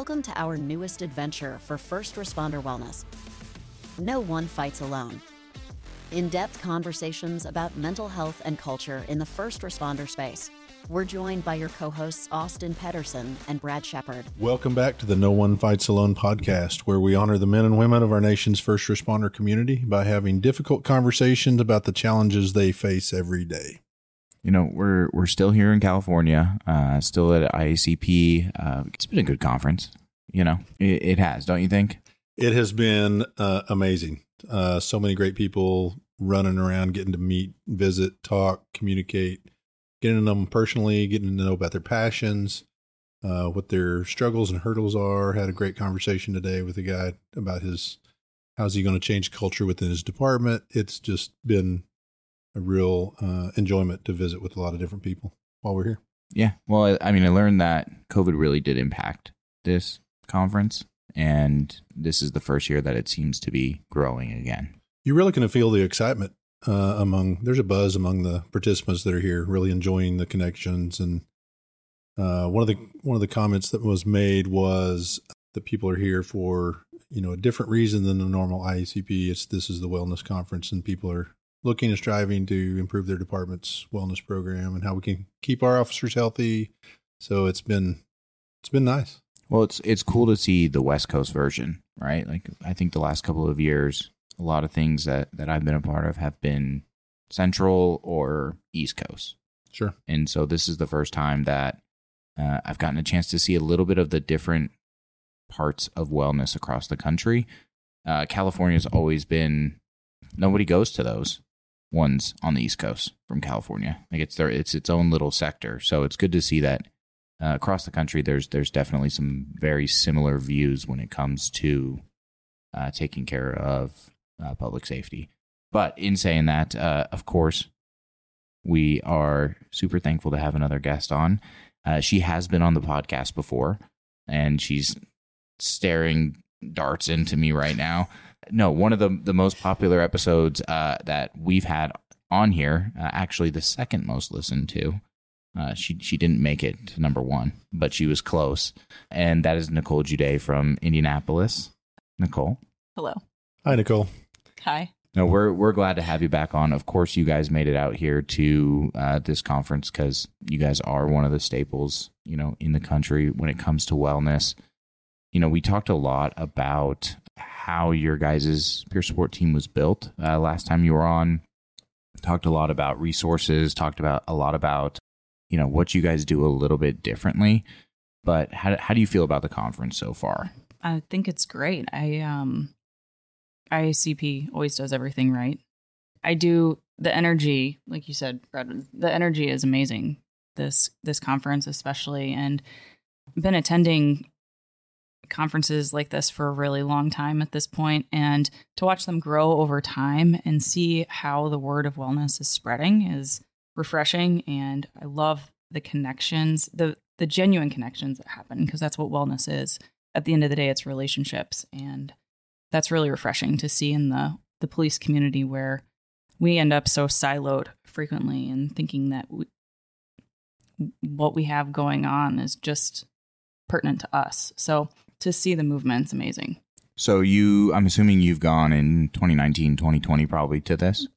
Welcome to our newest adventure for first responder wellness. No one fights alone. In depth conversations about mental health and culture in the first responder space. We're joined by your co hosts, Austin Pedersen and Brad Shepard. Welcome back to the No One Fights Alone podcast, where we honor the men and women of our nation's first responder community by having difficult conversations about the challenges they face every day. You know, we're we're still here in California, uh, still at IACP. Uh, it's been a good conference. You know, it, it has, don't you think? It has been uh, amazing. Uh, so many great people running around, getting to meet, visit, talk, communicate getting to know them personally, getting to know about their passions, uh, what their struggles and hurdles are. Had a great conversation today with a guy about his how's he going to change culture within his department. It's just been a real uh, enjoyment to visit with a lot of different people while we're here. Yeah, well, I, I mean, I learned that COVID really did impact this conference, and this is the first year that it seems to be growing again. You're really going to feel the excitement uh, among there's a buzz among the participants that are here, really enjoying the connections. And uh, one of the one of the comments that was made was that people are here for you know a different reason than the normal IACP. It's this is the wellness conference, and people are looking and striving to improve their department's wellness program and how we can keep our officers healthy. So it's been it's been nice. Well, it's it's cool to see the West Coast version, right? Like I think the last couple of years a lot of things that that I've been a part of have been Central or East Coast. Sure. And so this is the first time that uh, I've gotten a chance to see a little bit of the different parts of wellness across the country. Uh, California's always been nobody goes to those ones on the East Coast from California. Like it's their it's its own little sector. So it's good to see that uh, across the country there's there's definitely some very similar views when it comes to uh, taking care of uh, public safety. But in saying that, uh, of course, we are super thankful to have another guest on. Uh, she has been on the podcast before, and she's staring darts into me right now. No, one of the the most popular episodes uh, that we've had on here, uh, actually the second most listened to. Uh, she she didn't make it to number one, but she was close, and that is Nicole Jude from Indianapolis. Nicole, hello. Hi, Nicole. Hi. No, we're we're glad to have you back on. Of course, you guys made it out here to uh, this conference because you guys are one of the staples, you know, in the country when it comes to wellness. You know, we talked a lot about how your guys' peer support team was built uh, last time you were on. Talked a lot about resources. Talked about a lot about you know what you guys do a little bit differently. But how how do you feel about the conference so far? I think it's great. I um IACP always does everything right. I do the energy, like you said, Brad, the energy is amazing. This this conference especially and been attending conferences like this for a really long time at this point and to watch them grow over time and see how the word of wellness is spreading is refreshing and I love the connections, the the genuine connections that happen because that's what wellness is. At the end of the day it's relationships and that's really refreshing to see in the the police community where we end up so siloed frequently and thinking that we, what we have going on is just pertinent to us. So to see the movement's amazing. So you I'm assuming you've gone in 2019, 2020 probably to this.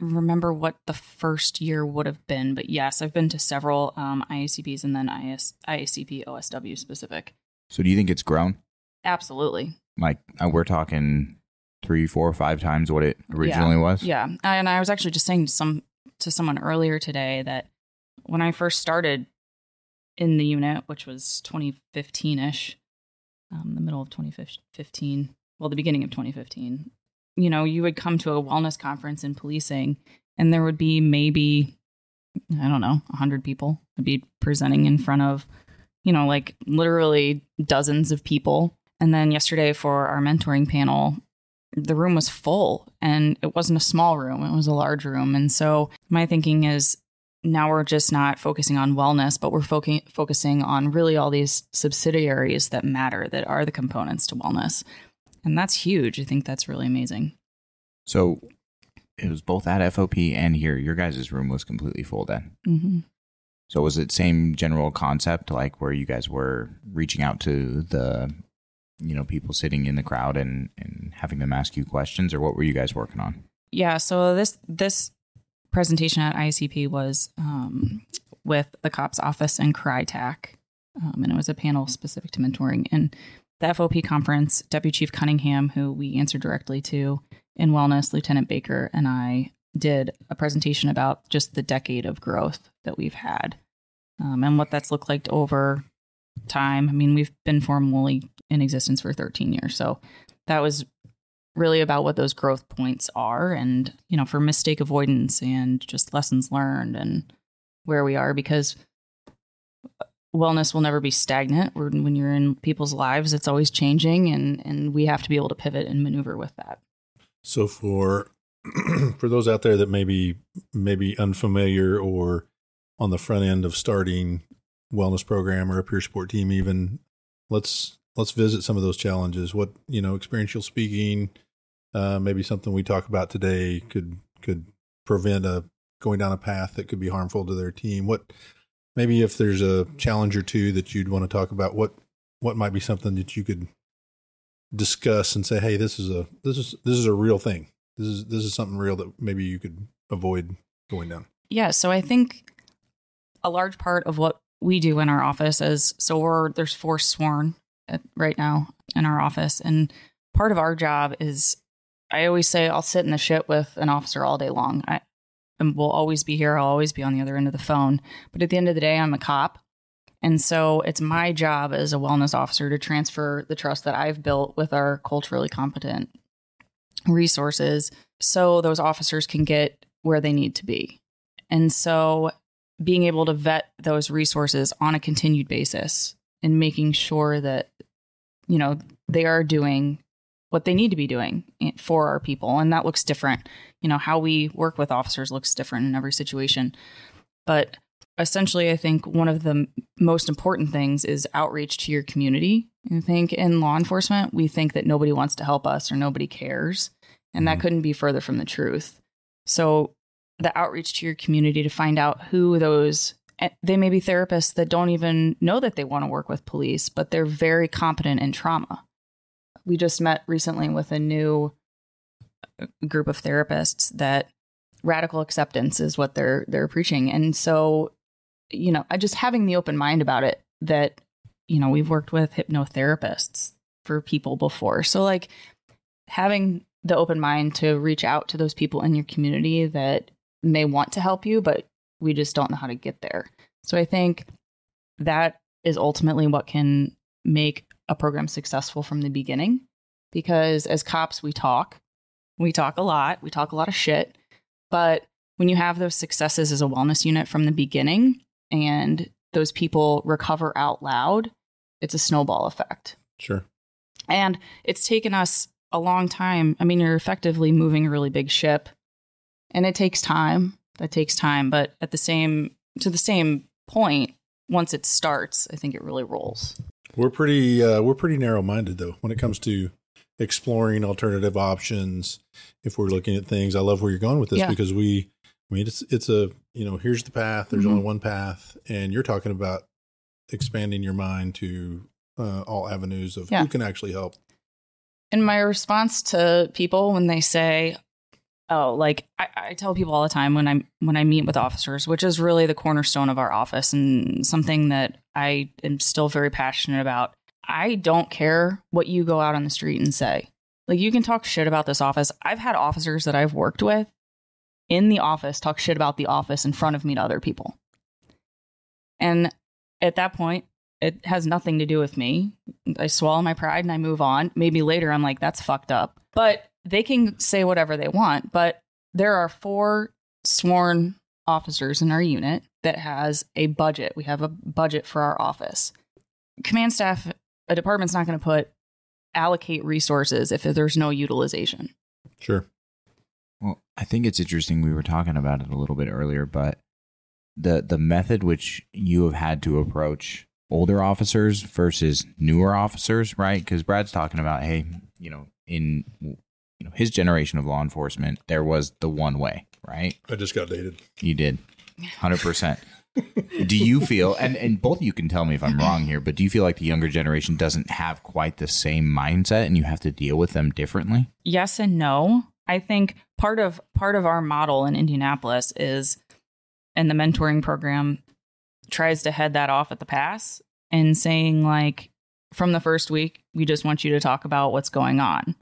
Remember what the first year would have been, but yes, I've been to several um, IACPs and then IS, IACP OSW specific. So do you think it's grown? Absolutely. Like uh, we're talking three, four, five times what it originally yeah. was. Yeah, and I was actually just saying to some to someone earlier today that when I first started in the unit, which was 2015 ish, um, the middle of 2015, well, the beginning of 2015, you know, you would come to a wellness conference in policing, and there would be maybe I don't know, 100 people would be presenting in front of, you know, like literally dozens of people and then yesterday for our mentoring panel, the room was full and it wasn't a small room, it was a large room. And so my thinking is now we're just not focusing on wellness, but we're fo- focusing on really all these subsidiaries that matter, that are the components to wellness. And that's huge. I think that's really amazing. So it was both at FOP and here. Your guys' room was completely full then. Mm-hmm. So was it same general concept, like where you guys were reaching out to the, you know, people sitting in the crowd and and having them ask you questions, or what were you guys working on? Yeah. So this this presentation at IACP was um, with the cops office and CRITAC, um, and it was a panel specific to mentoring. And the FOP conference, Deputy Chief Cunningham, who we answered directly to in wellness, Lieutenant Baker, and I did a presentation about just the decade of growth that we've had um, and what that's looked like over time. I mean, we've been formally in existence for 13 years. So that was really about what those growth points are and, you know, for mistake avoidance and just lessons learned and where we are because wellness will never be stagnant. When you're in people's lives, it's always changing and, and we have to be able to pivot and maneuver with that. So for for those out there that may maybe maybe unfamiliar or on the front end of starting wellness program or a peer support team even let's let's visit some of those challenges. What you know experiential speaking uh, maybe something we talk about today could could prevent a going down a path that could be harmful to their team. What maybe if there's a challenge or two that you'd want to talk about what what might be something that you could discuss and say hey this is a this is this is a real thing. This is this is something real that maybe you could avoid going down. Yeah, so I think a large part of what we do in our office is so we're there's four sworn at, right now in our office, and part of our job is I always say I'll sit in the shit with an officer all day long. I and will always be here. I'll always be on the other end of the phone. But at the end of the day, I'm a cop. And so it's my job as a wellness officer to transfer the trust that I've built with our culturally competent resources so those officers can get where they need to be. And so being able to vet those resources on a continued basis and making sure that you know they are doing what they need to be doing for our people. And that looks different. You know how we work with officers looks different in every situation. But essentially i think one of the most important things is outreach to your community i think. In law enforcement we think that nobody wants to help us or nobody cares. And that mm-hmm. couldn't be further from the truth. So the outreach to your community to find out who those they may be therapists that don't even know that they want to work with police but they're very competent in trauma we just met recently with a new uh, group of therapists that radical acceptance is what they're they're preaching and so you know, I just having the open mind about it that, you know, we've worked with hypnotherapists for people before. So, like, having the open mind to reach out to those people in your community that may want to help you, but we just don't know how to get there. So, I think that is ultimately what can make a program successful from the beginning. Because as cops, we talk, we talk a lot, we talk a lot of shit. But when you have those successes as a wellness unit from the beginning, and those people recover out loud, it's a snowball effect. Sure. And it's taken us a long time. I mean, you're effectively moving a really big ship, and it takes time. That takes time, but at the same to the same point, once it starts, I think it really rolls. We're pretty uh, we're pretty narrow minded though when it comes to exploring alternative options. If we're looking at things, I love where you're going with this yeah. because we I mean, it's it's a you know here's the path. There's mm-hmm. only one path, and you're talking about expanding your mind to uh, all avenues of yeah. who can actually help. And my response to people when they say, "Oh, like I, I tell people all the time when i'm when I meet with officers, which is really the cornerstone of our office and something that I am still very passionate about. I don't care what you go out on the street and say. Like you can talk shit about this office. I've had officers that I've worked with in the office talk shit about the office in front of me to other people. And at that point, it has nothing to do with me. I swallow my pride and I move on. Maybe later I'm like, that's fucked up. But they can say whatever they want. But there are four sworn officers in our unit that has a budget. We have a budget for our office. Command staff, a department's not going to put allocate resources if there's no utilization. Sure. Well, I think it's interesting. We were talking about it a little bit earlier, but the the method which you have had to approach older officers versus newer officers, right? Because Brad's talking about, hey, you know, in you know his generation of law enforcement, there was the one way, right? I just got dated. You did, hundred percent. do you feel and and both of you can tell me if I'm wrong here, but do you feel like the younger generation doesn't have quite the same mindset and you have to deal with them differently? yes and no. I think part of part of our model in Indianapolis is and the mentoring program tries to head that off at the pass and saying like from the first week we just want you to talk about what's going on.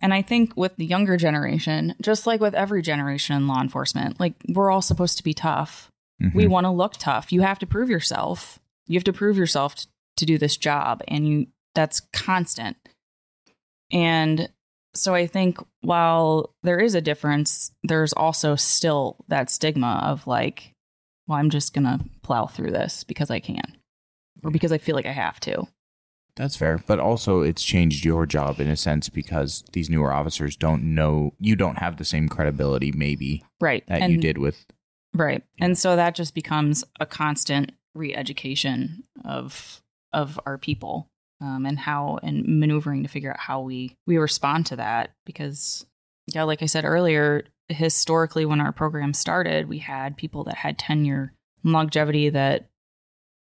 And I think with the younger generation, just like with every generation in law enforcement, like we're all supposed to be tough. We Mhm. want to look tough. You have to prove yourself. You have to prove yourself t- to do this job and you that's constant. And so I think while there is a difference, there's also still that stigma of like, well, I'm just going to plow through this because I can or because I feel like I have to. That's fair, but also it's changed your job in a sense because these newer officers don't know you don't have the same credibility maybe Right. that and, you did with Right. And so that just becomes a constant re-education of of our people um, and how and maneuvering to figure out how we we respond to that because yeah, like I said earlier, historically when our program started, we had people that had tenure and longevity that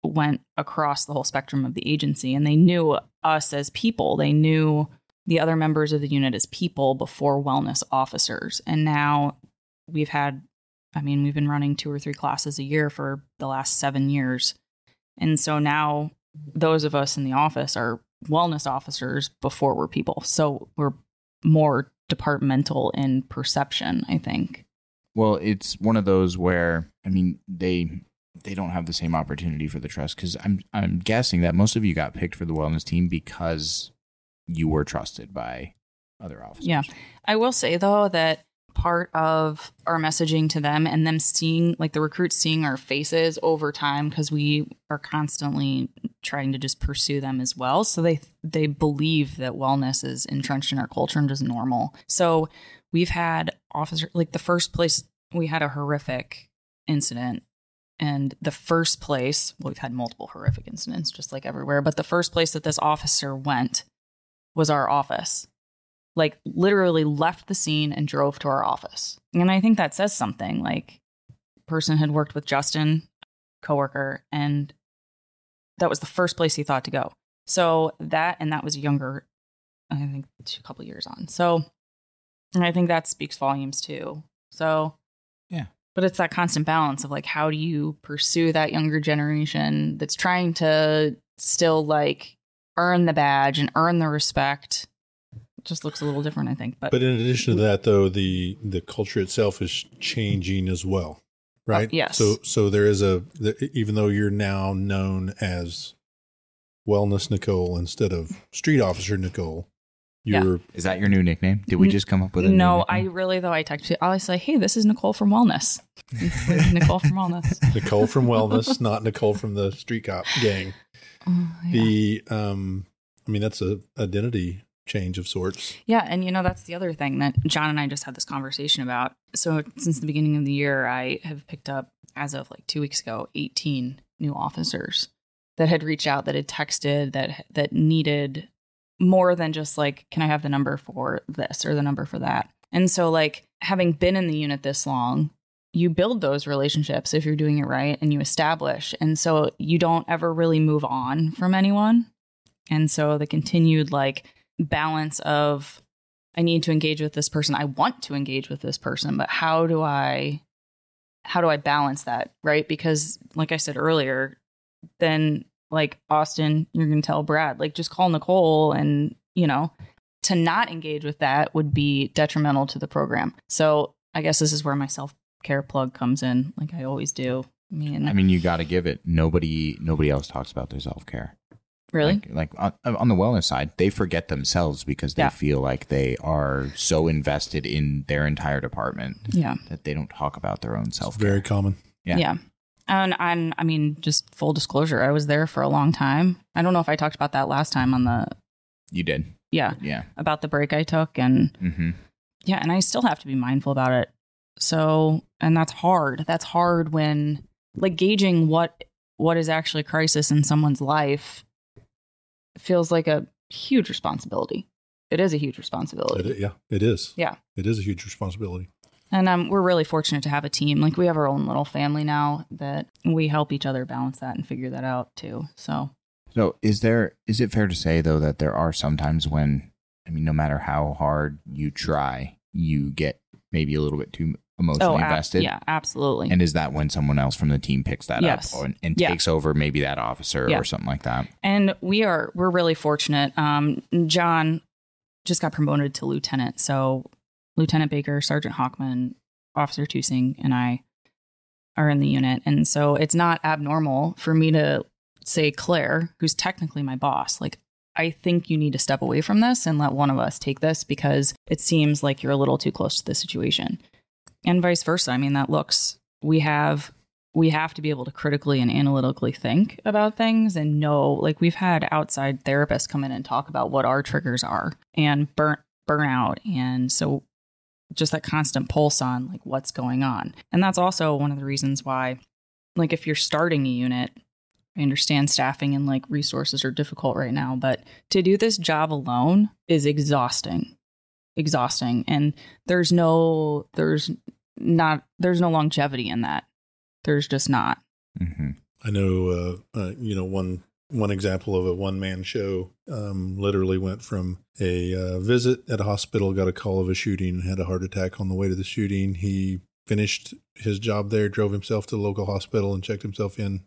went across the whole spectrum of the agency and they knew us as people. They knew the other members of the unit as people before wellness officers. And now we've had I mean, we've been running two or three classes a year for the last seven years. And so now those of us in the office are wellness officers before we're people. So we're more departmental in perception, I think. Well, it's one of those where I mean they they don't have the same opportunity for the trust because I'm I'm guessing that most of you got picked for the wellness team because you were trusted by other officers. Yeah. I will say though that part of our messaging to them and them seeing like the recruits seeing our faces over time because we are constantly trying to just pursue them as well so they they believe that wellness is entrenched in our culture and just normal so we've had officer like the first place we had a horrific incident and the first place well, we've had multiple horrific incidents just like everywhere but the first place that this officer went was our office like literally left the scene and drove to our office. And I think that says something. Like person had worked with Justin, coworker, and that was the first place he thought to go. So that and that was younger, I think a couple years on. So and I think that speaks volumes too. So. But it's that constant balance of like how do you pursue that younger generation that's trying to still like earn the badge and earn the respect it just looks a little different, I think. But, But in addition to that, though, the the culture itself is changing as well, right? Uh, yes. So so there is a the, even though you're now known as Wellness Nicole instead of Street Officer Nicole, Yeah. Is that your new nickname? Did we just come up with a new no, I really though I text you. I always say, "Hey, this is Nicole from Wellness." Nicole from Wellness. Nicole from Wellness, not Nicole from the Street Cop gang. Oh, yeah. The um, I mean that's a identity change of sorts. Yeah, and you know that's the other thing that John and I just had this conversation about. So since the beginning of the year, I have picked up as of like 2 weeks ago 18 new officers that had reached out that had texted that that needed more than just like can I have the number for this or the number for that. And so like having been in the unit this long, you build those relationships if you're doing it right and you establish. And so you don't ever really move on from anyone. And so the continued like balance of I need to engage with this person. I want to engage with this person, but how do I how do I balance that, right? Because like I said earlier, then like Austin, you're going to tell Brad, like just call Nicole and, you know, to not engage with that would be detrimental to the program. So, I guess this is where my self-care plug comes in, like I always do. I mean, I mean, you got to give it. Nobody, nobody else talks about their self care. really? Like, like on, on the wellness side, they forget themselves because they Yeah. feel like they are so invested in their entire department yeah. that they don't talk about their own self care. Very common. Yeah. Yeah. And, and I mean, just full disclosure, I was there for a long time. I don't know if I talked about that last time on the, You did, yeah, yeah. about the break I took. And hmm yeah, and I still have to be mindful about it. So, and that's hard. That's hard when like gauging what what is actually a crisis in someone's life feels like a huge responsibility. It is a huge responsibility. It, yeah, it is. Yeah. it is a huge responsibility. And um, we're really fortunate to have a team. Like we have our own little family now that we help each other balance that and figure that out too. So So is there is it fair to say though that there are sometimes when I mean no matter how hard you try, you get maybe a little bit too emotionally ab- invested? yeah, absolutely. And is that when someone else from the team picks that Yes. up and, and Yeah. takes over maybe that officer Yeah. or something like that? And we are we're really fortunate. Um, John just got promoted to lieutenant, so Lieutenant Baker, Sergeant Hawkman, Officer Tusing, and I are in the unit, and so it's not abnormal for me to say Claire, who's technically my boss, like. I think you need to step away from this and let one of us take this because it seems like you're a little too close to the situation. And vice versa. I mean, that looks, we have we have to be able to critically and analytically think about things and know like we've had outside therapists come in and talk about what our triggers are and burn burnout and so just that constant pulse on like what's going on. And that's also one of the reasons why like if you're starting a unit i understand staffing and like resources are difficult right now but to do this job alone is exhausting exhausting. And there's no there's not there's no longevity in that. There's just not. Hmm I know, uh, uh, you know, one one example of a one man show um, literally went from a uh, visit at a hospital, got a call of a shooting, had a heart attack on the way to the shooting. He finished his job there, drove himself to the local hospital, and checked himself in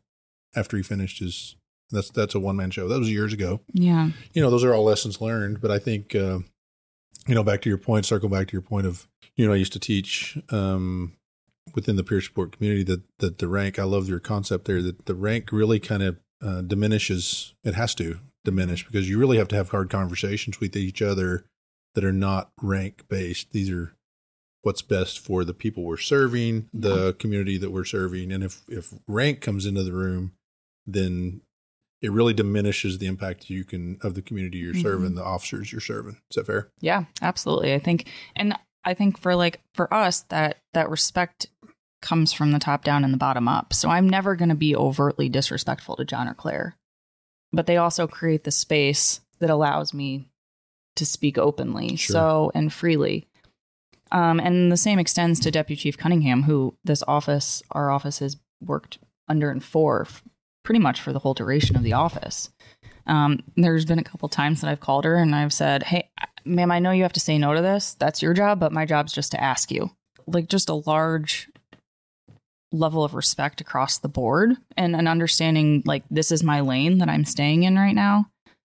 after he finished his. That's that's a one man show. That was years ago. yeah You know, those are all lessons learned. But I think, uh, you know, back to your point, circle back to your point of, you know, I used to teach um, within the peer support community that that the rank. I love your concept there. That the rank really kind of uh, diminishes. It has to diminish because you really have to have hard conversations with each other that are not rank based. These are what's best for the people we're serving, the community that we're serving, and if if rank comes into the room, then it really diminishes the impact you can of the community you're serving, the officers you're serving. Is that fair? Yeah, absolutely. I think and I think for like for us that that respect comes from the top down and the bottom up. So I'm never going to be overtly disrespectful to John or Claire. But they also create the space that allows me to speak openly Sure. so and freely. Um, and the same extends to Deputy Chief Cunningham, who this office, our office has worked under and for f- pretty much for the whole duration of the office. Um, there's been a couple times that I've called her and I've said, Hey, ma'am, I know you have to say no to this. That's your job, but my job's just to ask you. Like, just a large level of respect across the board and an understanding like, this is my lane that I'm staying in right now.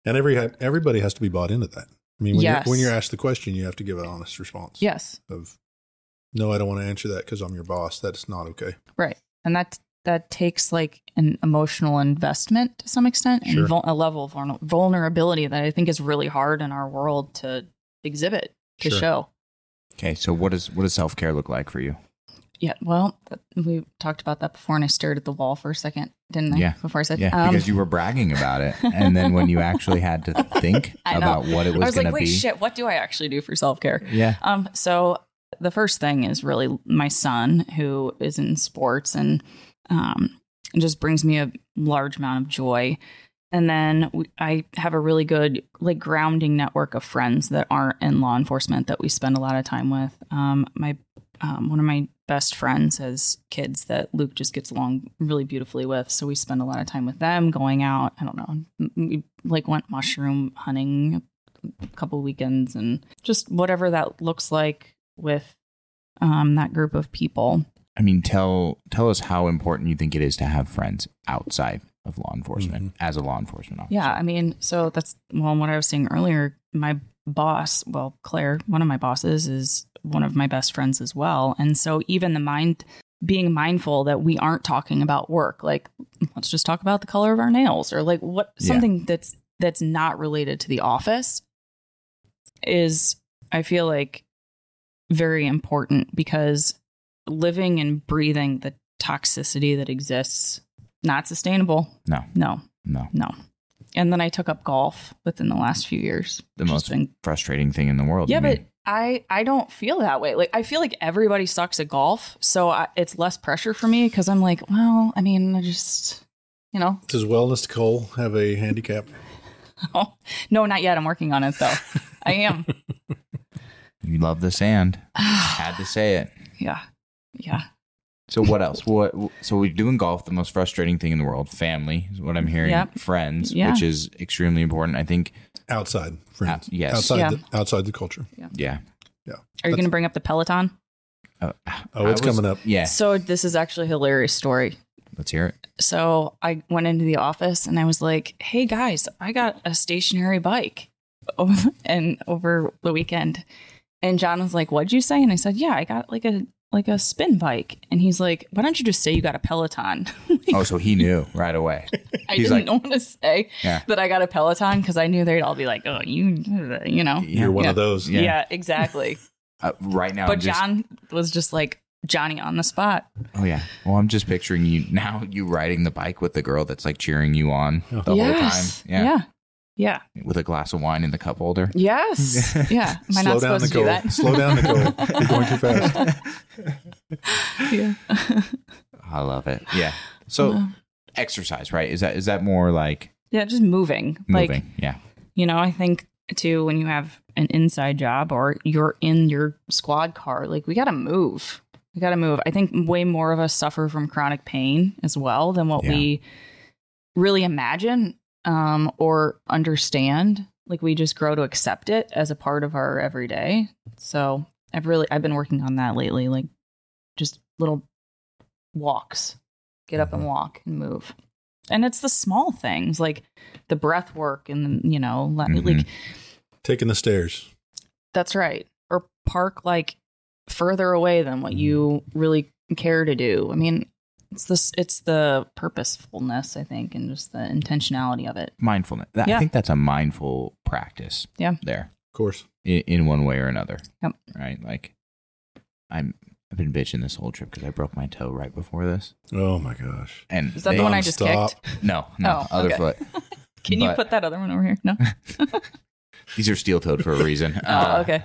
And every everybody has to be bought into that. I mean, when, Yes. you're, when you're asked the question, you have to give an honest response. Yes. Of, no, I don't want to answer that because I'm your boss. That's not okay. Right. And that that takes like an emotional investment to some extent Sure. and vul- a level of vulner- vulnerability that I think is really hard in our world to exhibit, to Sure. show. Okay, so what does what does self care look like for you? Yeah, well, we talked about that before, and I stared at the wall for a second, didn't I? Yeah. Before I said, Yeah, um, because you were bragging about it, and then when you actually had to think about what it was, I was, like, wait, be, shit, what do I actually do for self care? yeah, Um, so the first thing is really my son, who is in sports and um, just brings me a large amount of joy. And then we, I have a really good like grounding network of friends that aren't in law enforcement that we spend a lot of time with. Um, my um, one of my best friends as kids that Luke just gets along really beautifully with, so we spend a lot of time with them, going out. I don't know, we like went mushroom hunting a couple weekends and just whatever that looks like with um, that group of people. I mean, tell tell us how important you think it is to have friends outside of law enforcement as a law enforcement officer. Yeah, I mean, so that's well, what I was saying earlier. My boss, well, Claire, one of my bosses, is one of my best friends as well, and so even the mind being mindful that we aren't talking about work, like let's just talk about the color of our nails, or like what Yeah. something that's that's not related to the office, is I feel like very important because living and breathing the toxicity that exists not sustainable. No, No, no, no. And then I took up golf within the last few years. the most been- frustrating thing in the world. yeah, to me. but I I don't feel that way. Like I feel like everybody sucks at golf, so I, it's less pressure for me because I'm like, well, I mean, I just you know, Does Wellness Cole have a handicap? oh, no, not yet. I'm working on it though. I am. you love the sand. Had to say it. yeah, yeah. So what else? What? So we're doing golf. The most frustrating thing in the world. Family is what I'm hearing. Yep. Friends, Yeah. which is extremely important. I think. outside friends. Uh, yes. outside Yeah. the, outside the culture. Yeah. Yeah. yeah. Are you going to bring up the Peloton? Uh, Oh, it's was- coming up. Yeah. So this is actually a hilarious story. Let's hear it. So I went into the office and I was like, "Hey guys, I got a stationary bike," and over the weekend, and John was like, "What'd you say?" And I said, "Yeah, I got like a like a spin bike," and he's like, "Why don't you just say you got a Peloton?" Oh, so he knew right away. I He's didn't like- want to say Yeah. that I got a Peloton because I knew they'd all be like, "Oh, you, you know." You're one Yeah. of those. Yeah. Yeah, exactly. Uh, right now, but I'm just, John was just like Johnny on the spot. Oh yeah. Well, I'm just picturing you now. You riding the bike with the girl that's like cheering you on the whole time. Yeah. yeah. Yeah. With a glass of wine in the cup holder. Yes. Yeah. Am I Slow not down, supposed to do that? Slow down, Nicole. You're going too fast. yeah. I love it. Yeah. So uh-huh. exercise, right? Is that is that more like yeah, just moving. moving? Like, yeah. you know, I think too when you have an inside job or you're in your squad car, like we got to move. We got to move. I think way more of us suffer from chronic pain as well than what Yeah. we really imagine um, or understand. Like we just grow to accept it as a part of our everyday. So I've really I've been working on that lately, like just little walks. Get up and mm-hmm. walk and move. And it's the small things like the breath work and you know, like mm-hmm. Taking the stairs. that's right. Or park like further away than what mm-hmm. you really care to do. I mean, it's this it's the purposefulness, I think, and just the intentionality of it. Mindfulness. That, I think that's a mindful practice. Yeah. There. Of course. In, in one way or another. Yep. Right. Like I'm. I've been bitching this whole trip because I broke my toe right before this. Oh my gosh. And Is that they- the one I just Nonstop. kicked? No, no, Oh, other okay. foot. Can you put that other one over here? No. These are steel toed for a reason. oh, Uh, okay.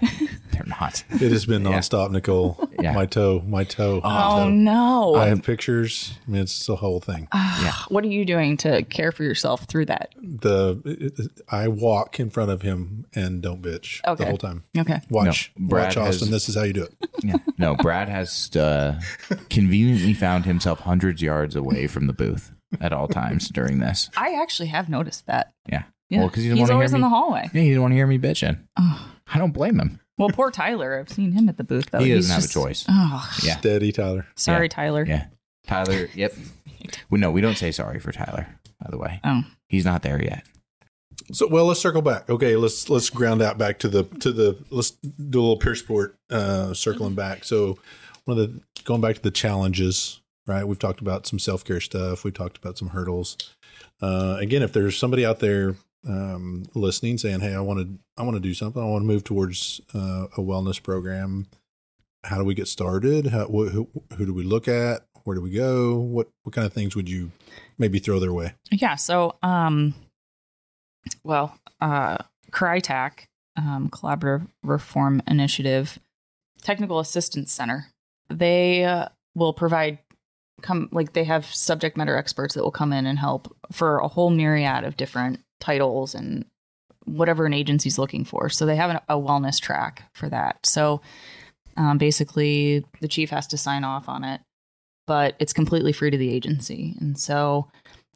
They're not. It has been Yeah. nonstop, Nicole. Yeah. My toe, my toe. my Oh toe. no. I have pictures. I mean, it's the whole thing. Yeah. What are you doing to care for yourself through that? The it- it- I walk in front of him and don't bitch Okay. the whole time. Okay. Watch, No, Brad watch Austin. has- This is how you do it. Yeah. No, Brad has uh, conveniently found himself hundreds yards away from the booth at all times during this. I actually have noticed that. Yeah. Yeah. Well, because he didn't He's always hear in me. the hallway. Yeah, he didn't want to hear me bitching. Oh. I don't blame him. Well, poor Tyler. I've seen him at the booth though. He doesn't have a choice. Oh, Yeah. Steady, Tyler. sorry, Yeah. Tyler. Yeah. Tyler. Yep. We no, we don't say sorry for Tyler. By the way, Oh, he's not there yet. So, well, let's circle back. Okay, let's let's ground out back to the to the let's do a little peer support uh, circling back. So, one of the going back to the challenges, right? We've talked about some self care stuff. We talked about some hurdles. Uh, again, if there's somebody out there um, listening saying, "Hey, I want to I want to do something. I want to move towards uh, a wellness program," how do we get started? How, wh- who, who do we look at? Where do we go? What what kind of things would you maybe throw their way? yeah. So, um, well, uh, CRITAC, um, Collaborative Reform Initiative, Technical Assistance Center, they uh, will provide come like they have subject matter experts that will come in and help for a whole myriad of different titles and whatever an agency's looking for. So they have an, a wellness track for that. So um, basically, the chief has to sign off on it, but it's completely free to the agency. And so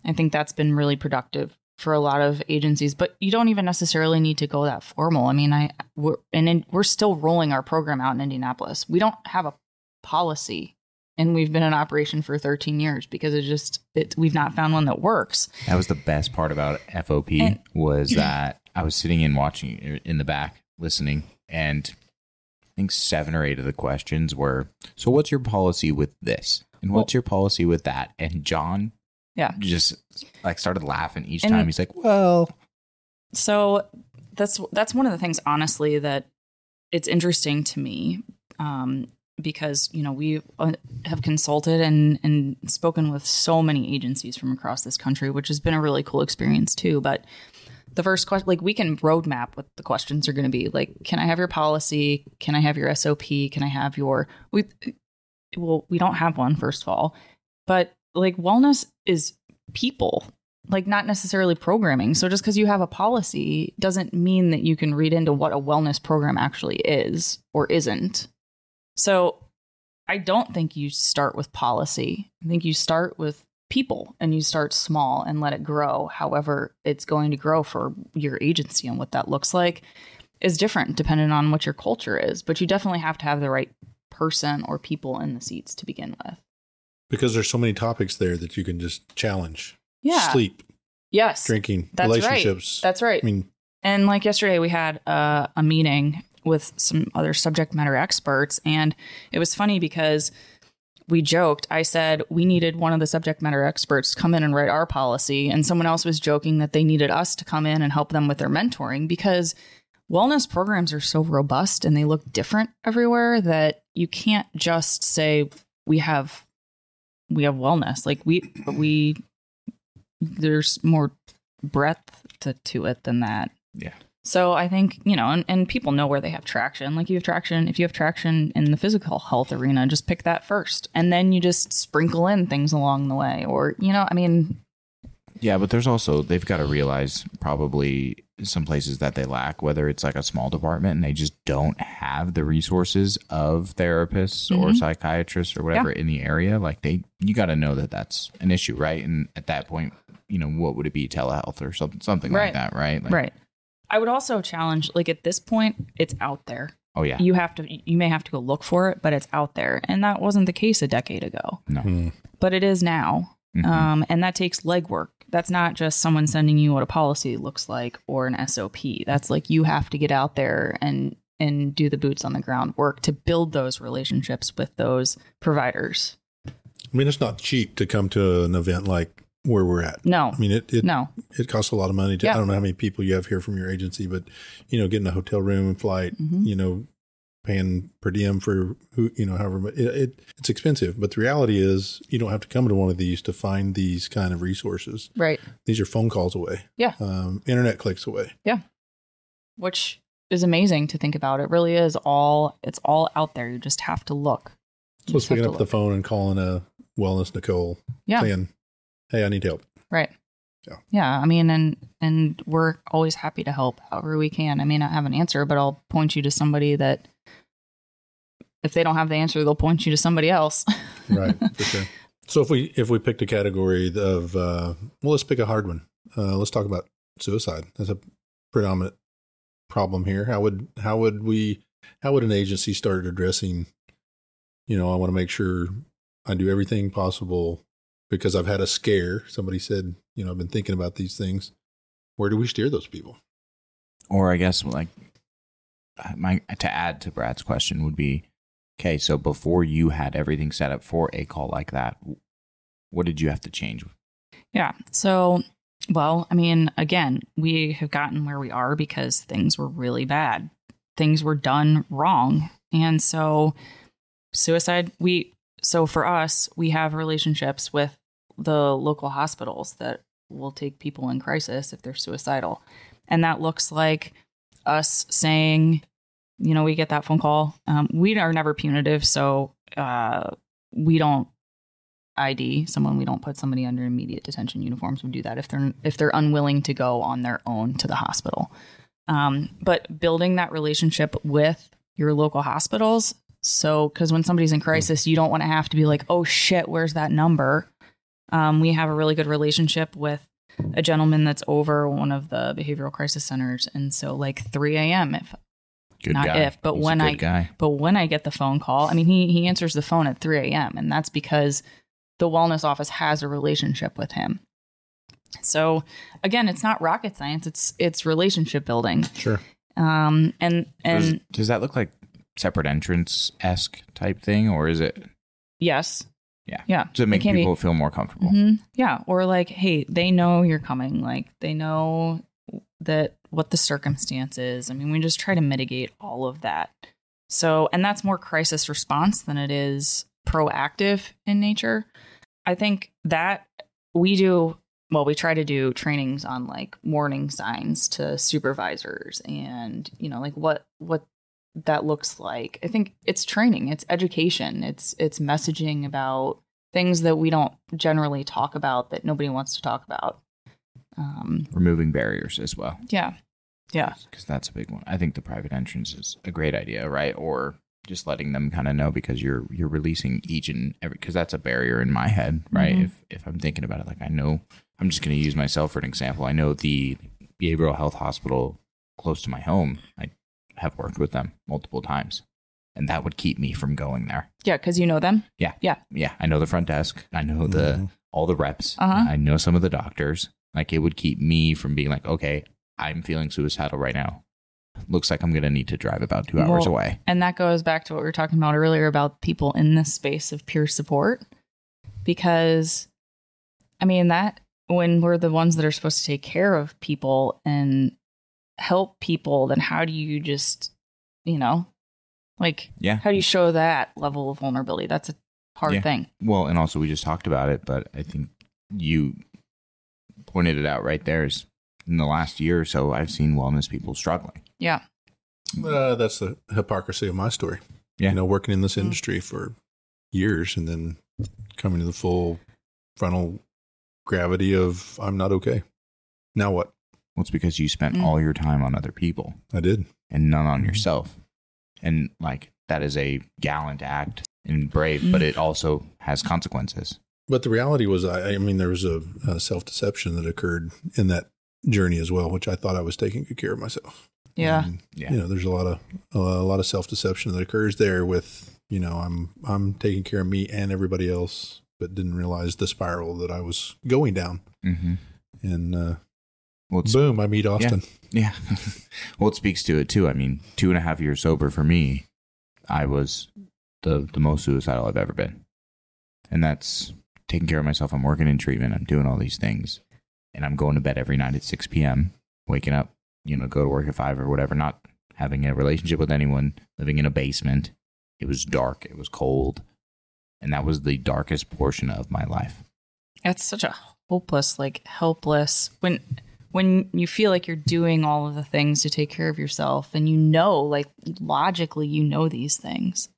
I think that's been really productive for a lot of agencies. But you don't even necessarily need to go that formal. I mean, I we're and in, we're still rolling our program out in Indianapolis. We don't have a policy. And we've been in operation for 13 years because it just it, we've not found one that works. That was the best part about FOP And- was that I was sitting in watching in the back listening and I think seven or eight of the questions were so what's your policy with this and what's your policy with that and John Yeah. just like started laughing each And- time he's like well So that's that's one of the things, honestly, that it's interesting to me um, because you know we uh, have consulted and and spoken with so many agencies from across this country, which has been a really cool experience too. But the first question, like we can roadmap what the questions are going to be. Like, can I have your policy? Can I have your SOP? Can I have your we? Well, we don't have one first of all, but like wellness is people like not necessarily programming. So just because you have a policy doesn't mean that you can read into what a wellness program actually is or isn't. So I don't think you start with policy. I think you start with people and you start small and let it grow. However, it's going to grow for your agency and what that looks like is different depending on what your culture is. But you definitely have to have the right person or people in the seats to begin with. Because there's so many topics there that you can just challenge. Yeah. Sleep, Yes. drinking, That's right. relationships. That's right. I mean, And like yesterday, we had uh, a meeting with some other subject matter experts, and it was funny because we joked. I said we needed one of the subject matter experts to come in and write our policy, and someone else was joking that they needed us to come in and help them with their mentoring because wellness programs are so robust and they look different everywhere that you can't just say we have we have wellness like we we there's more breadth to, to it than that Yeah. So I think, you know, and, and people know where they have traction. Like you have traction, if you have traction in the physical health arena, just pick that first. And then you just sprinkle in things along the way. Or, you know, I mean, Yeah, but there's also they've got to realize probably some places that they lack, whether it's like a small department and they just don't have the resources of therapists or Mhm. psychiatrists or whatever in the area. Like they, you got to know that that's an issue, right? And at that point, you know, what would it be, telehealth or something, something Right. like that, right? Like, right. I would also challenge, like at this point, it's out there. Oh yeah, You have to, you may have to go look for it, but it's out there. And that wasn't the case a decade ago, no, hmm. but it is now. Mhm. Um, and that takes legwork. That's not just someone sending you what a policy looks like or an SOP. That's like you have to get out there and and do the boots on the ground work to build those relationships with those providers. I mean, it's not cheap to come to an event like where we're at. No, I mean, it it, no, it costs a lot of money. To, Yeah. I don't know how many people you have here from your agency, but you know, getting a hotel room and flight, Mhm. you know, paying per diem for who, you know, however it, it it's expensive. But the reality is, you don't have to come to one of these to find these kind of resources. right. These are phone calls away. Yeah. um, internet clicks away. Yeah. Which is amazing to think about. It really is all it's all out there. You just have to look. You So picking up the phone and calling a wellness Nicole, Yeah. saying, "Hey, I need help." Right. Yeah. Yeah. I mean, and and we're always happy to help however we can. I may not have an answer, but I'll point you to somebody that if they don't have the answer, they'll point you to somebody else. right for sure so if we if we picked a category of uh well let's pick a hard one uh let's talk about suicide that's a predominant problem here how would how would we how would an agency start addressing you know i want to make sure i do everything possible because i've had a scare somebody said you know i've been thinking about these things where do we steer those people or I guess like my to add to Brad's question would be, okay, so before you had everything set up for a call like that, what did you have to change? Yeah. So, well, I mean, again, we have gotten where we are because things were really bad. Things were done wrong. And so, suicide, we, so for us, we have relationships with the local hospitals that will take people in crisis if they're suicidal. And that looks like us saying, you know, we get that phone call. Um, we are never punitive. So, uh, we don't ID someone. We don't put somebody under immediate detention uniforms. We do that if they're if they're unwilling to go on their own to the hospital. Um, but building that relationship with your local hospitals. So, because when somebody's in crisis, you don't want to have to be like, "Oh shit, where's that number?" Um, we have a really good relationship with a gentleman that's over one of the behavioral crisis centers, and so like 3 a.m. if Good Not guy. if, but He's when I- guy. but when I get the phone call, I mean, he he answers the phone at 3 a.m. and that's because the wellness office has a relationship with him. So again, it's not rocket science; it's it's relationship building. sure Um, and Does, and does that look like separate entrance esque type thing, or is it yes, Yeah. yeah, to make can be- people feel more comfortable? Mhm. Yeah, or like, hey, they know you're coming. Like they know that what the circumstance is. I mean, we just try to mitigate all of that. So, and that's more crisis response than it is proactive in nature. I think that we do well, we try to do trainings on like warning signs to supervisors and, you know, like what what that looks like. I think it's training, it's education, it's it's messaging about things that we don't generally talk about that nobody wants to talk about. Um, Removing barriers as well, yeah, yeah, because that's a big one. I think the private entrance is a great idea, right? Or just letting them kind of know because you're you're releasing each and every because that's a barrier in my head, right? Mhm. If if I'm thinking about it, like I know I'm just going to use myself for an example. I know the behavioral health hospital close to my home. I have worked with them multiple times, and that would keep me from going there. Yeah, because you know them. Yeah, Yeah. Yeah. I know the front desk. I know the Mhm. all the reps. Uh-huh. I know some of the doctors. Like it would keep me from being like, okay, I'm feeling suicidal right now. Looks like I'm going to need to drive about two hours Well, away. And that goes back to what we were talking about earlier about people in this space of peer support. Because, I mean, that when we're the ones that are supposed to take care of people and help people, then how do you just, you know, like, Yeah. how do you show that level of vulnerability? That's a hard Yeah. thing. Well, and also we just talked about it, but I think you pointed it out right there. Is in the last year or so, I've seen wellness people struggling. Yeah. Uh, that's the hypocrisy of my story. Yeah. You know, working in this Mm. industry for years and then coming to the full frontal gravity of I'm not okay. Now what? Well, it's because you spent Mm. all your time on other people I did. and none on Mhm. yourself. And like that is a gallant act and brave, but Mm. it also has consequences. But the reality was, I, I mean, there was a, a self deception that occurred in that journey as well, which I thought I was taking good care of myself. Yeah. And, Yeah. You know, there's a lot of a lot of self deception that occurs there with you know I'm I'm taking care of me and everybody else, but didn't realize the spiral that I was going down. Mm-hmm. And uh, Well, it's, boom, I meet Austin. Yeah. well, it speaks to it too. I mean, two and a half years sober for me, I was the the most suicidal I've ever been, and that's taking care of myself. I'm working in treatment. I'm doing all these things, and I'm going to bed every night at six p.m. Waking up, you know, go to work at five or whatever. Not having a relationship with anyone. Living in a basement. It was dark. It was cold, and that was the darkest portion of my life. That's such a hopeless, like helpless when when you feel like you're doing all of the things to take care of yourself and you know, like logically you know these things.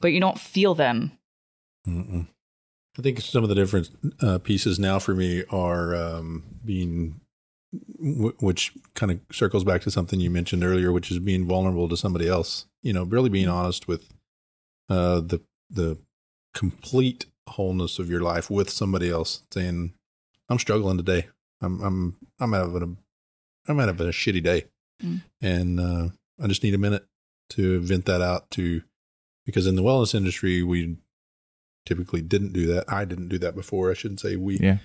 But you don't feel them. Mm-mm. I think some of the different uh, pieces now for me are um, being, w- which kind of circles back to something you mentioned earlier, which is being vulnerable to somebody else. You know, really being honest with uh, the the complete wholeness of your life with somebody else, saying, "I'm struggling today. I'm I'm I'm having a I'm having a shitty day, Mm. and uh, I just need a minute to vent that out to." Because in the wellness industry, we typically didn't do that. I didn't do that before. I shouldn't say we. Yeah.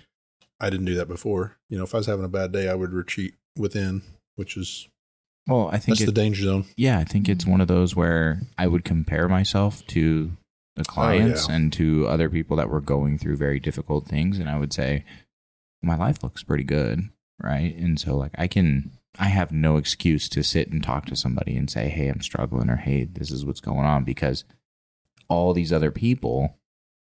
I didn't do that before. You know, if I was having a bad day, I would retreat within, which is Well, I think that's it, the danger zone. Yeah, I think it's one of those where I would compare myself to the clients yeah. and to other people that were going through very difficult things. And I would say, my life looks pretty good. Right. And so, like, I can, I have no excuse to sit and talk to somebody and say, hey, I'm struggling or hey, this is what's going on because all these other people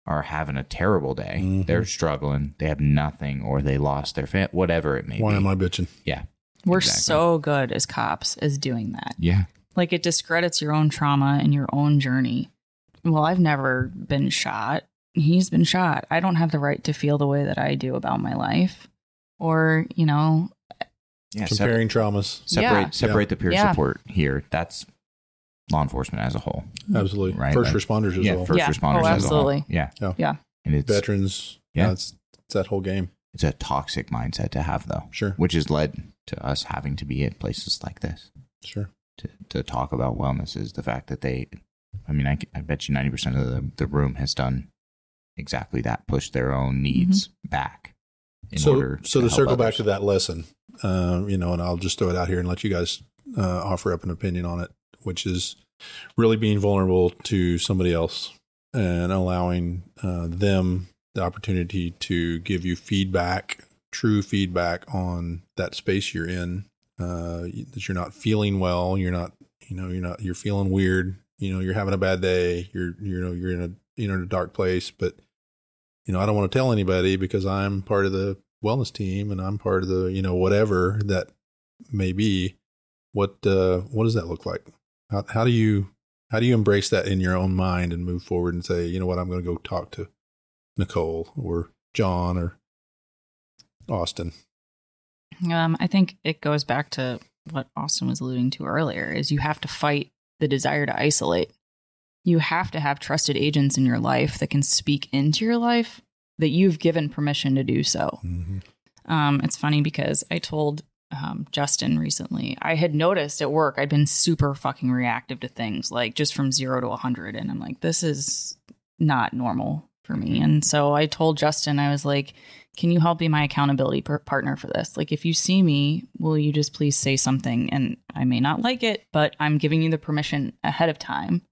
are having a terrible day. Mhm. They're struggling. They have nothing or they lost their family, whatever it may Why be. Why am I bitching? Yeah, we're Exactly. so good as cops as doing that. Yeah. Like it discredits your own trauma and your own journey. Well, I've never been shot. He's been shot. I don't have the right to feel the way that I do about my life. Or, you know, Yeah. sep- Comparing traumas. separate Yeah. separate the peer Yeah. support here. That's law enforcement as a whole. Mm-hmm. Absolutely. Right, First like- responders as yeah, well. first Yeah. responders Oh, as a whole. absolutely. Yeah. Yeah. Yeah. And it's Veterans. Yeah. Yeah. it's, it's that whole game. it's a toxic mindset to have though, Sure. which has led to us having to be at places like this Sure. to to talk about wellness is the fact that they I mean I, I bet you 90% of the, the room has done exactly that, push their own needs back in so, order so to to help circle back to that lesson, uh, you know, and I'll just throw it out here and let you guys uh, offer up an opinion on it, which is really being vulnerable to somebody else and allowing uh, them the opportunity to give you feedback, true feedback on that space you're in. Uh, that you're not feeling well, you're not, you know, you're not, you're feeling weird. You know, you're having a bad day. You're, you know, you're in a, you know, in a dark place, but you know, I don't want to tell anybody because I'm part of the wellness team and I'm part of the, you know, whatever that may be. What uh what does that look like? How how do you how do you embrace that in your own mind and move forward and say, you know what, I'm going to go talk to Nicole or John or Austin. Um, I think it goes back to what Austin was alluding to earlier is you have to fight the desire to isolate. You have to have trusted agents in your life that can speak into your life that you've given permission to do so. Mm-hmm. Um, it's funny because I told um, Justin recently, I had noticed at work I'd been super fucking reactive to things, like just from zero to 100. And I'm like, this is not normal for me. And so I told Justin, I was like, can you help be my accountability per- partner for this? Like, if you see me, will you just please say something? And I may not like it, but I'm giving you the permission ahead of time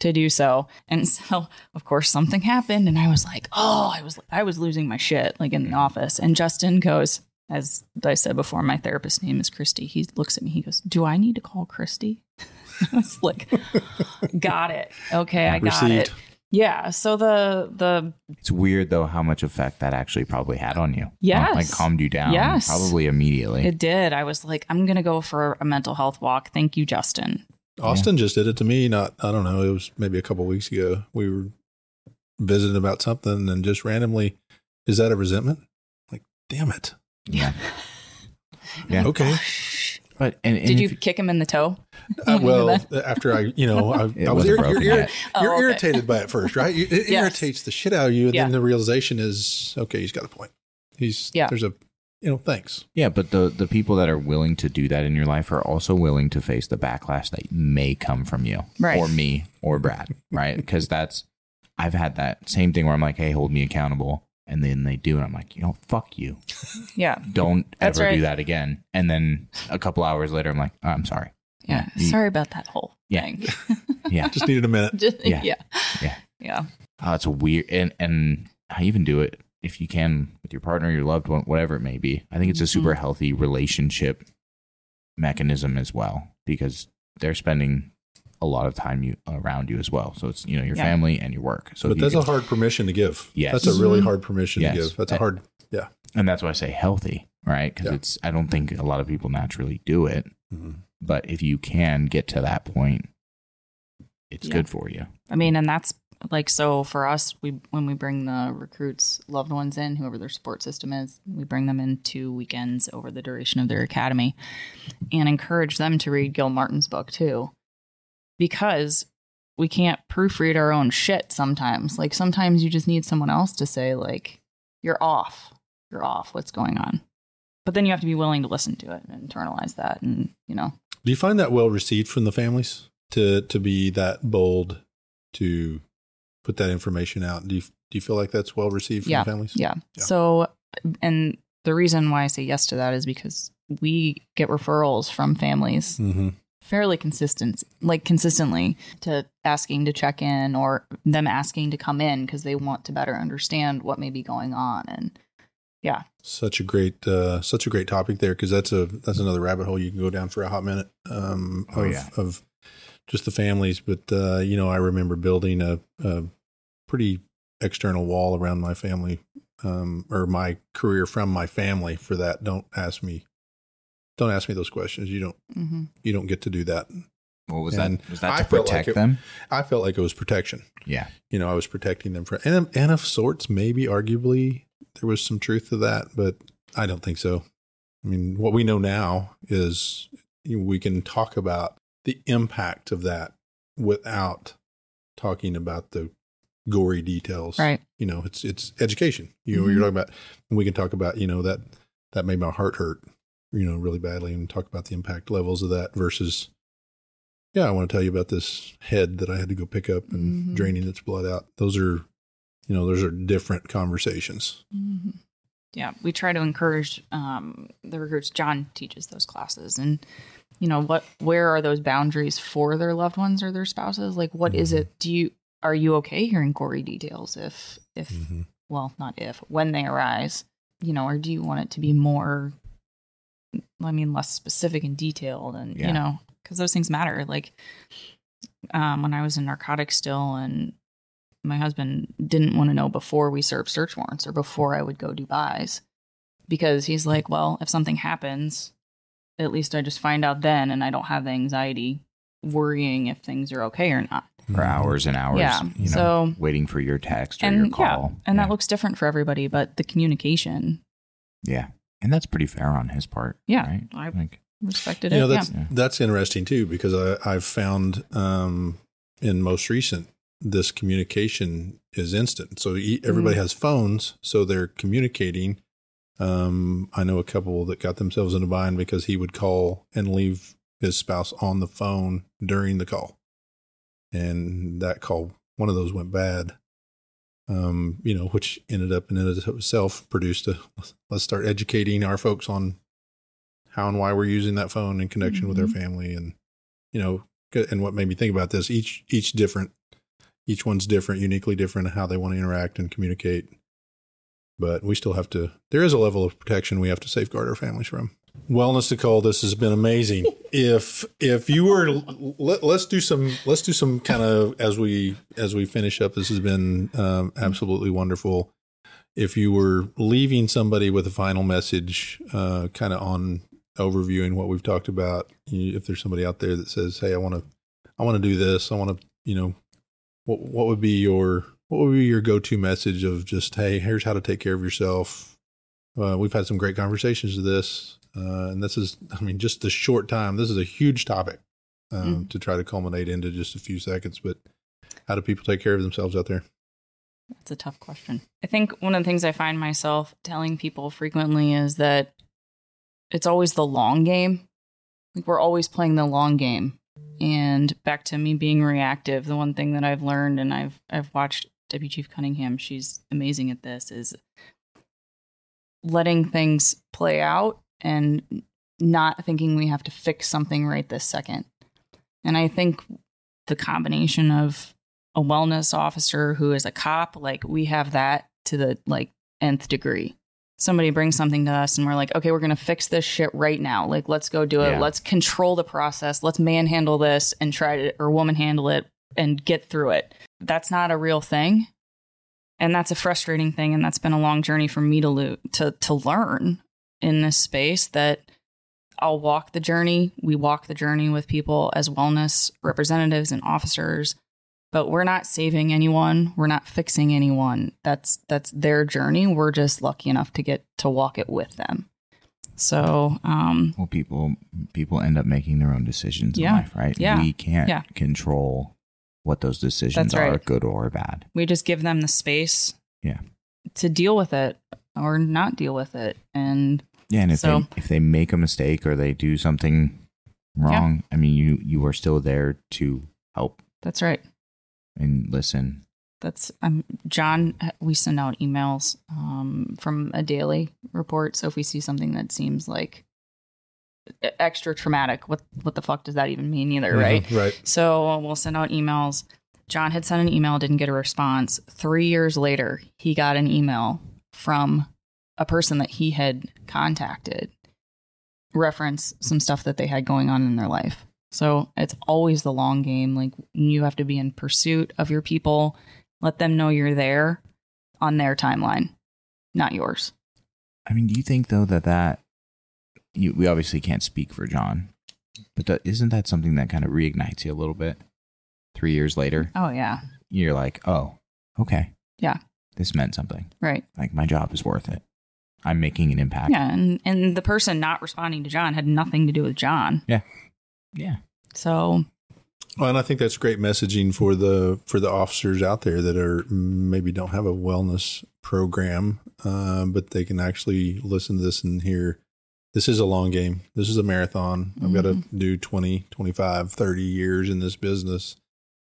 to do so. And so, of course, something happened, and I was like, "Oh, I was I was losing my shit like in the mm. office." And Justin goes, as I said before, my therapist name is Christy. He looks at me, he goes, "Do I need to call Christy?" I was like, "Got it. Okay, I got Received. it." Yeah. So the the It's weird though how much effect that actually probably had on you. Yes. Like calmed you down. Yes. Probably immediately. it did. I was like, "I'm gonna go for a mental health walk." Thank you, Justin. Austin just did it to me. Not, I don't know. It was maybe a couple weeks ago. We were visiting about something, and just randomly, is that a resentment? Like, damn it. yeah. Yeah. Okay. But and, and Did if- you kick him in the toe? Uh, well, after I, you know, I, I was wasn't ir- broken you're, yet. Oh, you're okay. irritated by it first, right? You- It Yes. irritates the shit out of you, and Yeah. then the realization is, okay, he's got a point. He's Yeah. There's a, you know, thanks. Yeah, but the the people that are willing to do that in your life are also willing to face the backlash that may come from you, Right. or me, or Brad, right? Because that's I've had that same thing where I'm like, hey, hold me accountable, and then they do, and I'm like, you know, fuck you, Yeah. don't That's ever do that again. And then a couple hours later, I'm like, oh, I'm sorry. Yeah. You- Sorry about that whole Yeah. thing. Yeah, Just needed a minute. Just, Yeah. yeah. Yeah. Yeah. oh, it's weird, and and I even do it if you can with your partner, your loved one, whatever it may be. I think it's a super Mm-hmm. healthy relationship mechanism as well because they're spending a lot of time you around you as well. So it's you know your Yeah. family and your work. So but if you that's a hard permission to give. Yes. That's a really Mhm. hard permission Yes. to give. That's a hard, yeah. and that's why I say healthy, right? Because Yeah. it's I don't think a lot of people naturally do it, Mhm. but if you can get to that point, it's Yeah. good for you. I mean, and that's like so for us. We when we bring the recruits' loved ones in, whoever their support system is, we bring them in two weekends over the duration of their academy, and encourage them to read Gilmartin's book too, because we can't proofread our own shit sometimes. Like sometimes you just need someone else to say like, "You're off. You're off. What's going on?" But then you have to be willing to listen to it and internalize that, and you know, Do you find that well received from the families to to be that bold to put that information out? Do you do you feel like that's well received from Yeah. families? Yeah. Yeah. So, and the reason why I say yes to that is because we get referrals from families Mm-hmm. fairly consistent, like consistently to asking to check in or them asking to come in because they want to better understand what may be going on. And yeah, Such a great uh, such a great topic there because that's a that's another rabbit hole you can go down for a hot minute. Um, Oh, of, yeah. of just the families, but uh, you know, I remember building a, a pretty external wall around my family um, or my career from my family for that. Don't ask me. Don't ask me those questions. You don't. hmm You don't get to do that. What was And that? Was that I to like protect it- them? I felt like it was protection. Yeah. You know, I was protecting them from, and, and of sorts, maybe arguably there was some truth to that, but I don't think so. I mean, what we know now is we can talk about the impact of that without talking about the gory details. right. You know, it's it's education. You know, Mhm. you're talking about, and we can talk about, you know, that that made my heart hurt, you know, really badly, and talk about the impact levels of that versus, yeah, I want to tell you about this head that I had to go pick up and Mhm. draining its blood out. Those are, you know, those are different conversations. Mhm. Yeah, we try to encourage um, the recruits. John teaches those classes, and you know what? Where are those boundaries for their loved ones or their spouses? Like, what is Mhm. it? Do you are you okay hearing gory details? If if Mm-hmm. well, not if when they arise, you know, or do you want it to be more? I mean, less specific and detailed, and Yeah. you know, because those things matter. Like um, when I was in narcotics still, and my husband didn't want to know before we served search warrants or before I would go do buys because he's like, well, if something happens, at least I just find out then, and I don't have the anxiety worrying if things are okay or not. For hours and hours. Yeah, You know, so- waiting for your text or and your yeah, call. and yeah. that looks different for everybody, but the communication, Yeah. And that's pretty fair on his part. Yeah, Right. I- like respected You it. know, that's Yeah. that's interesting too because I I've found um, in most recent, this communication is instant. So e- everybody Mhm. has phones, so they're communicating. Um, I know a couple that got themselves in a bind because he would call and leave his spouse on the phone during the call, and that call, one of those went bad. Um, you know, which ended up in and of itself produced a let's start educating our folks on how and why we're using that phone in connection with our family and you know and what made me think about this each each different each one's different uniquely different in how they want to interact and communicate. But we still have to there is a level of protection we have to safeguard our families from wellness nicole this has been amazing. If if you were let, let's do some let's do some kind of as we as we finish up this has been um, absolutely wonderful. If you were leaving somebody with a final message uh, kind of on overviewing what we've talked about you, if there's somebody out there that says hey i want to i want to do this i want to you know what what would be your what would be your go-to message of just hey here's how to take care of yourself. Uh, we've had some great conversations of this uh, and this is i mean just the short time this is a huge topic um, Mm. to try to culminate into just a few seconds but how do people take care of themselves out there That's a tough question. I think one of the things I find myself telling people frequently is that it's always the long game. Like we're always playing the long game. And back to me being reactive, the one thing that I've learned and I've I've watched Deputy Chief Cunningham, she's amazing at this, is letting things play out and not thinking we have to fix something right this second. And I think the combination of a wellness officer who is a cop, like we have that to the like nth degree. Somebody brings something to us and we're like, okay, we're going to fix this shit right now. Like, let's go do it. Yeah. Let's control the process. Let's manhandle this and try to, or woman handle it and get through it. That's not a real thing. And that's a frustrating thing. And that's been a long journey for me to, lo- to, to learn in this space that I'll walk the journey. We walk the journey with people as wellness representatives and officers but we're not saving anyone we're not fixing anyone that's that's their journey we're just lucky enough to get to walk it with them so um Well, people people end up making their own decisions Yeah. in life, right? Yeah. We can't Yeah. control what those decisions are, good or bad. we just give them the space Yeah. to deal with it or not deal with it and Yeah, and if So- they if they make a mistake or they do something wrong, I mean, you you are still there to help that's right and listen. that's um john we send out emails um from a daily report so if we see something that seems like e, extra traumatic what what the fuck does that even mean either right Mhm, right So we'll send out emails. John had sent an email, didn't get a response. Three years later, he got an email from a person that he had contacted, reference some stuff that they had going on in their life. So it's always the long game. Like you have to be in pursuit of your people, let them know you're there on their timeline, not yours. I mean, do you think though that that you, we obviously can't speak for John, but that, isn't that something that kind of reignites you a little bit? Three years later, Oh, yeah. you're like, oh, okay, Yeah. this meant something. Right. Like my job is worth it. I'm making an impact. Yeah. And, and the person not responding to John had nothing to do with John. yeah. Yeah. So Well, and I think that's great messaging for the for the officers out there that are maybe don't have a wellness program, uh, but they can actually listen to this and hear. This is a long game. This is a marathon. I've got to do 20, 25, 30 years in this business.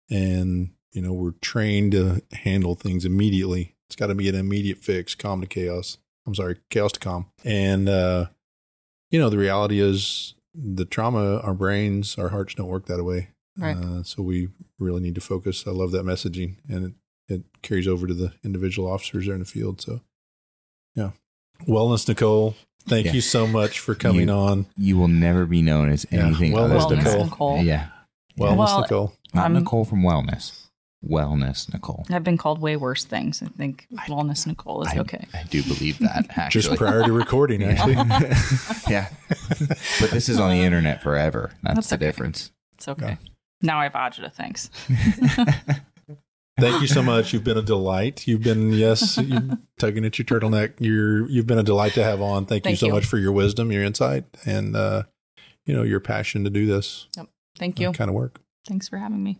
And, you know, we're trained to handle things immediately. It's got to be an immediate fix, calm to chaos. I'm sorry, chaos to calm. And, uh, you know, the reality is the trauma, our brains, our hearts don't work that way. Right. Uh, so we really need to focus. I love that messaging, and it, it carries over to the individual officers there in the field. So, yeah, wellness, Nicole. Thank Yeah. you so much for coming You- on. You will never be known as Yeah. anything Wellness other than Nicole. Nicole. Yeah. Wellness, Well, Nicole. Not I'm- Nicole from Wellness. Wellness Nicole. I've been called way worse things. I think wellness Nicole is I, okay. I do believe that actually. Just prior to recording, actually. yeah. But this is on the internet forever. That's, That's the okay. difference. It's okay. Now I have Ajita, thanks. Thank you so much. You've been a delight. You've been yes, you tugging at your turtleneck. You're you've been a delight to have on. Thank, you so you. much for your wisdom, your insight, and uh, you know your passion to do this Thank you. kind of work. Thanks for having me.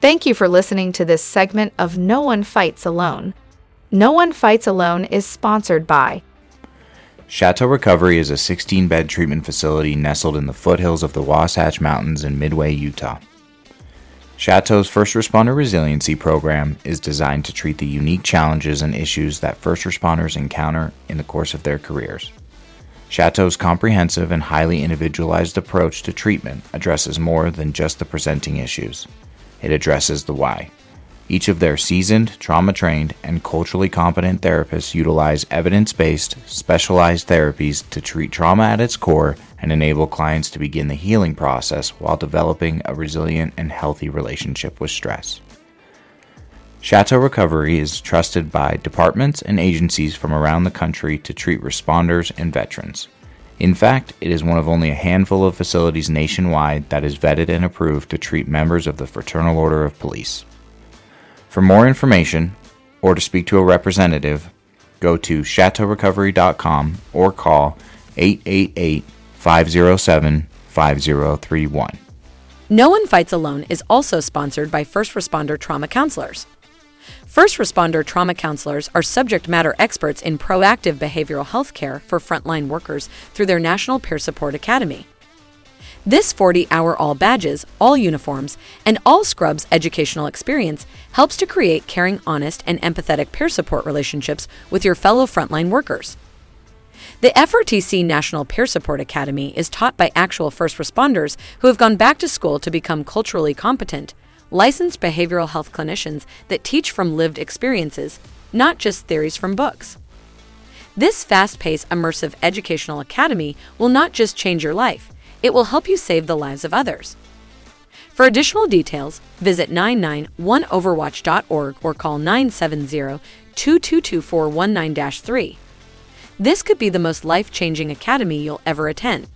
Thank you for listening to this segment of No One Fights Alone. No One Fights Alone is sponsored by Chateau Recovery is a 16 bed treatment facility nestled in the foothills of the Wasatch Mountains in Midway, Utah. Chateau's First Responder Resiliency Program is designed to treat the unique challenges and issues that first responders encounter in the course of their careers. Chateau's comprehensive and highly individualized approach to treatment addresses more than just the presenting issues. It addresses the why. Each of their seasoned, trauma trained, and culturally competent therapists utilize evidence based, specialized therapies to treat trauma at its core and enable clients to begin the healing process while developing a resilient and healthy relationship with stress. Chateau Recovery is trusted by departments and agencies from around the country to treat responders and veterans. In fact, it is one of only a handful of facilities nationwide that is vetted and approved to treat members of the Fraternal Order of Police. For more information or to speak to a representative, go to chateaurecovery.com or call 888 507 5031. No One Fights Alone is also sponsored by First Responder Trauma Counselors. First responder trauma counselors are subject matter experts in proactive behavioral health care for frontline workers through their National Peer Support Academy. This 40 hour all badges, all uniforms, and all scrubs educational experience helps to create caring, honest, and empathetic peer support relationships with your fellow frontline workers. The FRTC National Peer Support Academy is taught by actual first responders who have gone back to school to become culturally competent, licensed behavioral health clinicians that teach from lived experiences, not just theories from books. This fast paced, immersive educational academy will not just change your life, it will help you save the lives of others. For additional details, visit 991overwatch.org or call 970 222 419 3. This could be the most life changing academy you'll ever attend.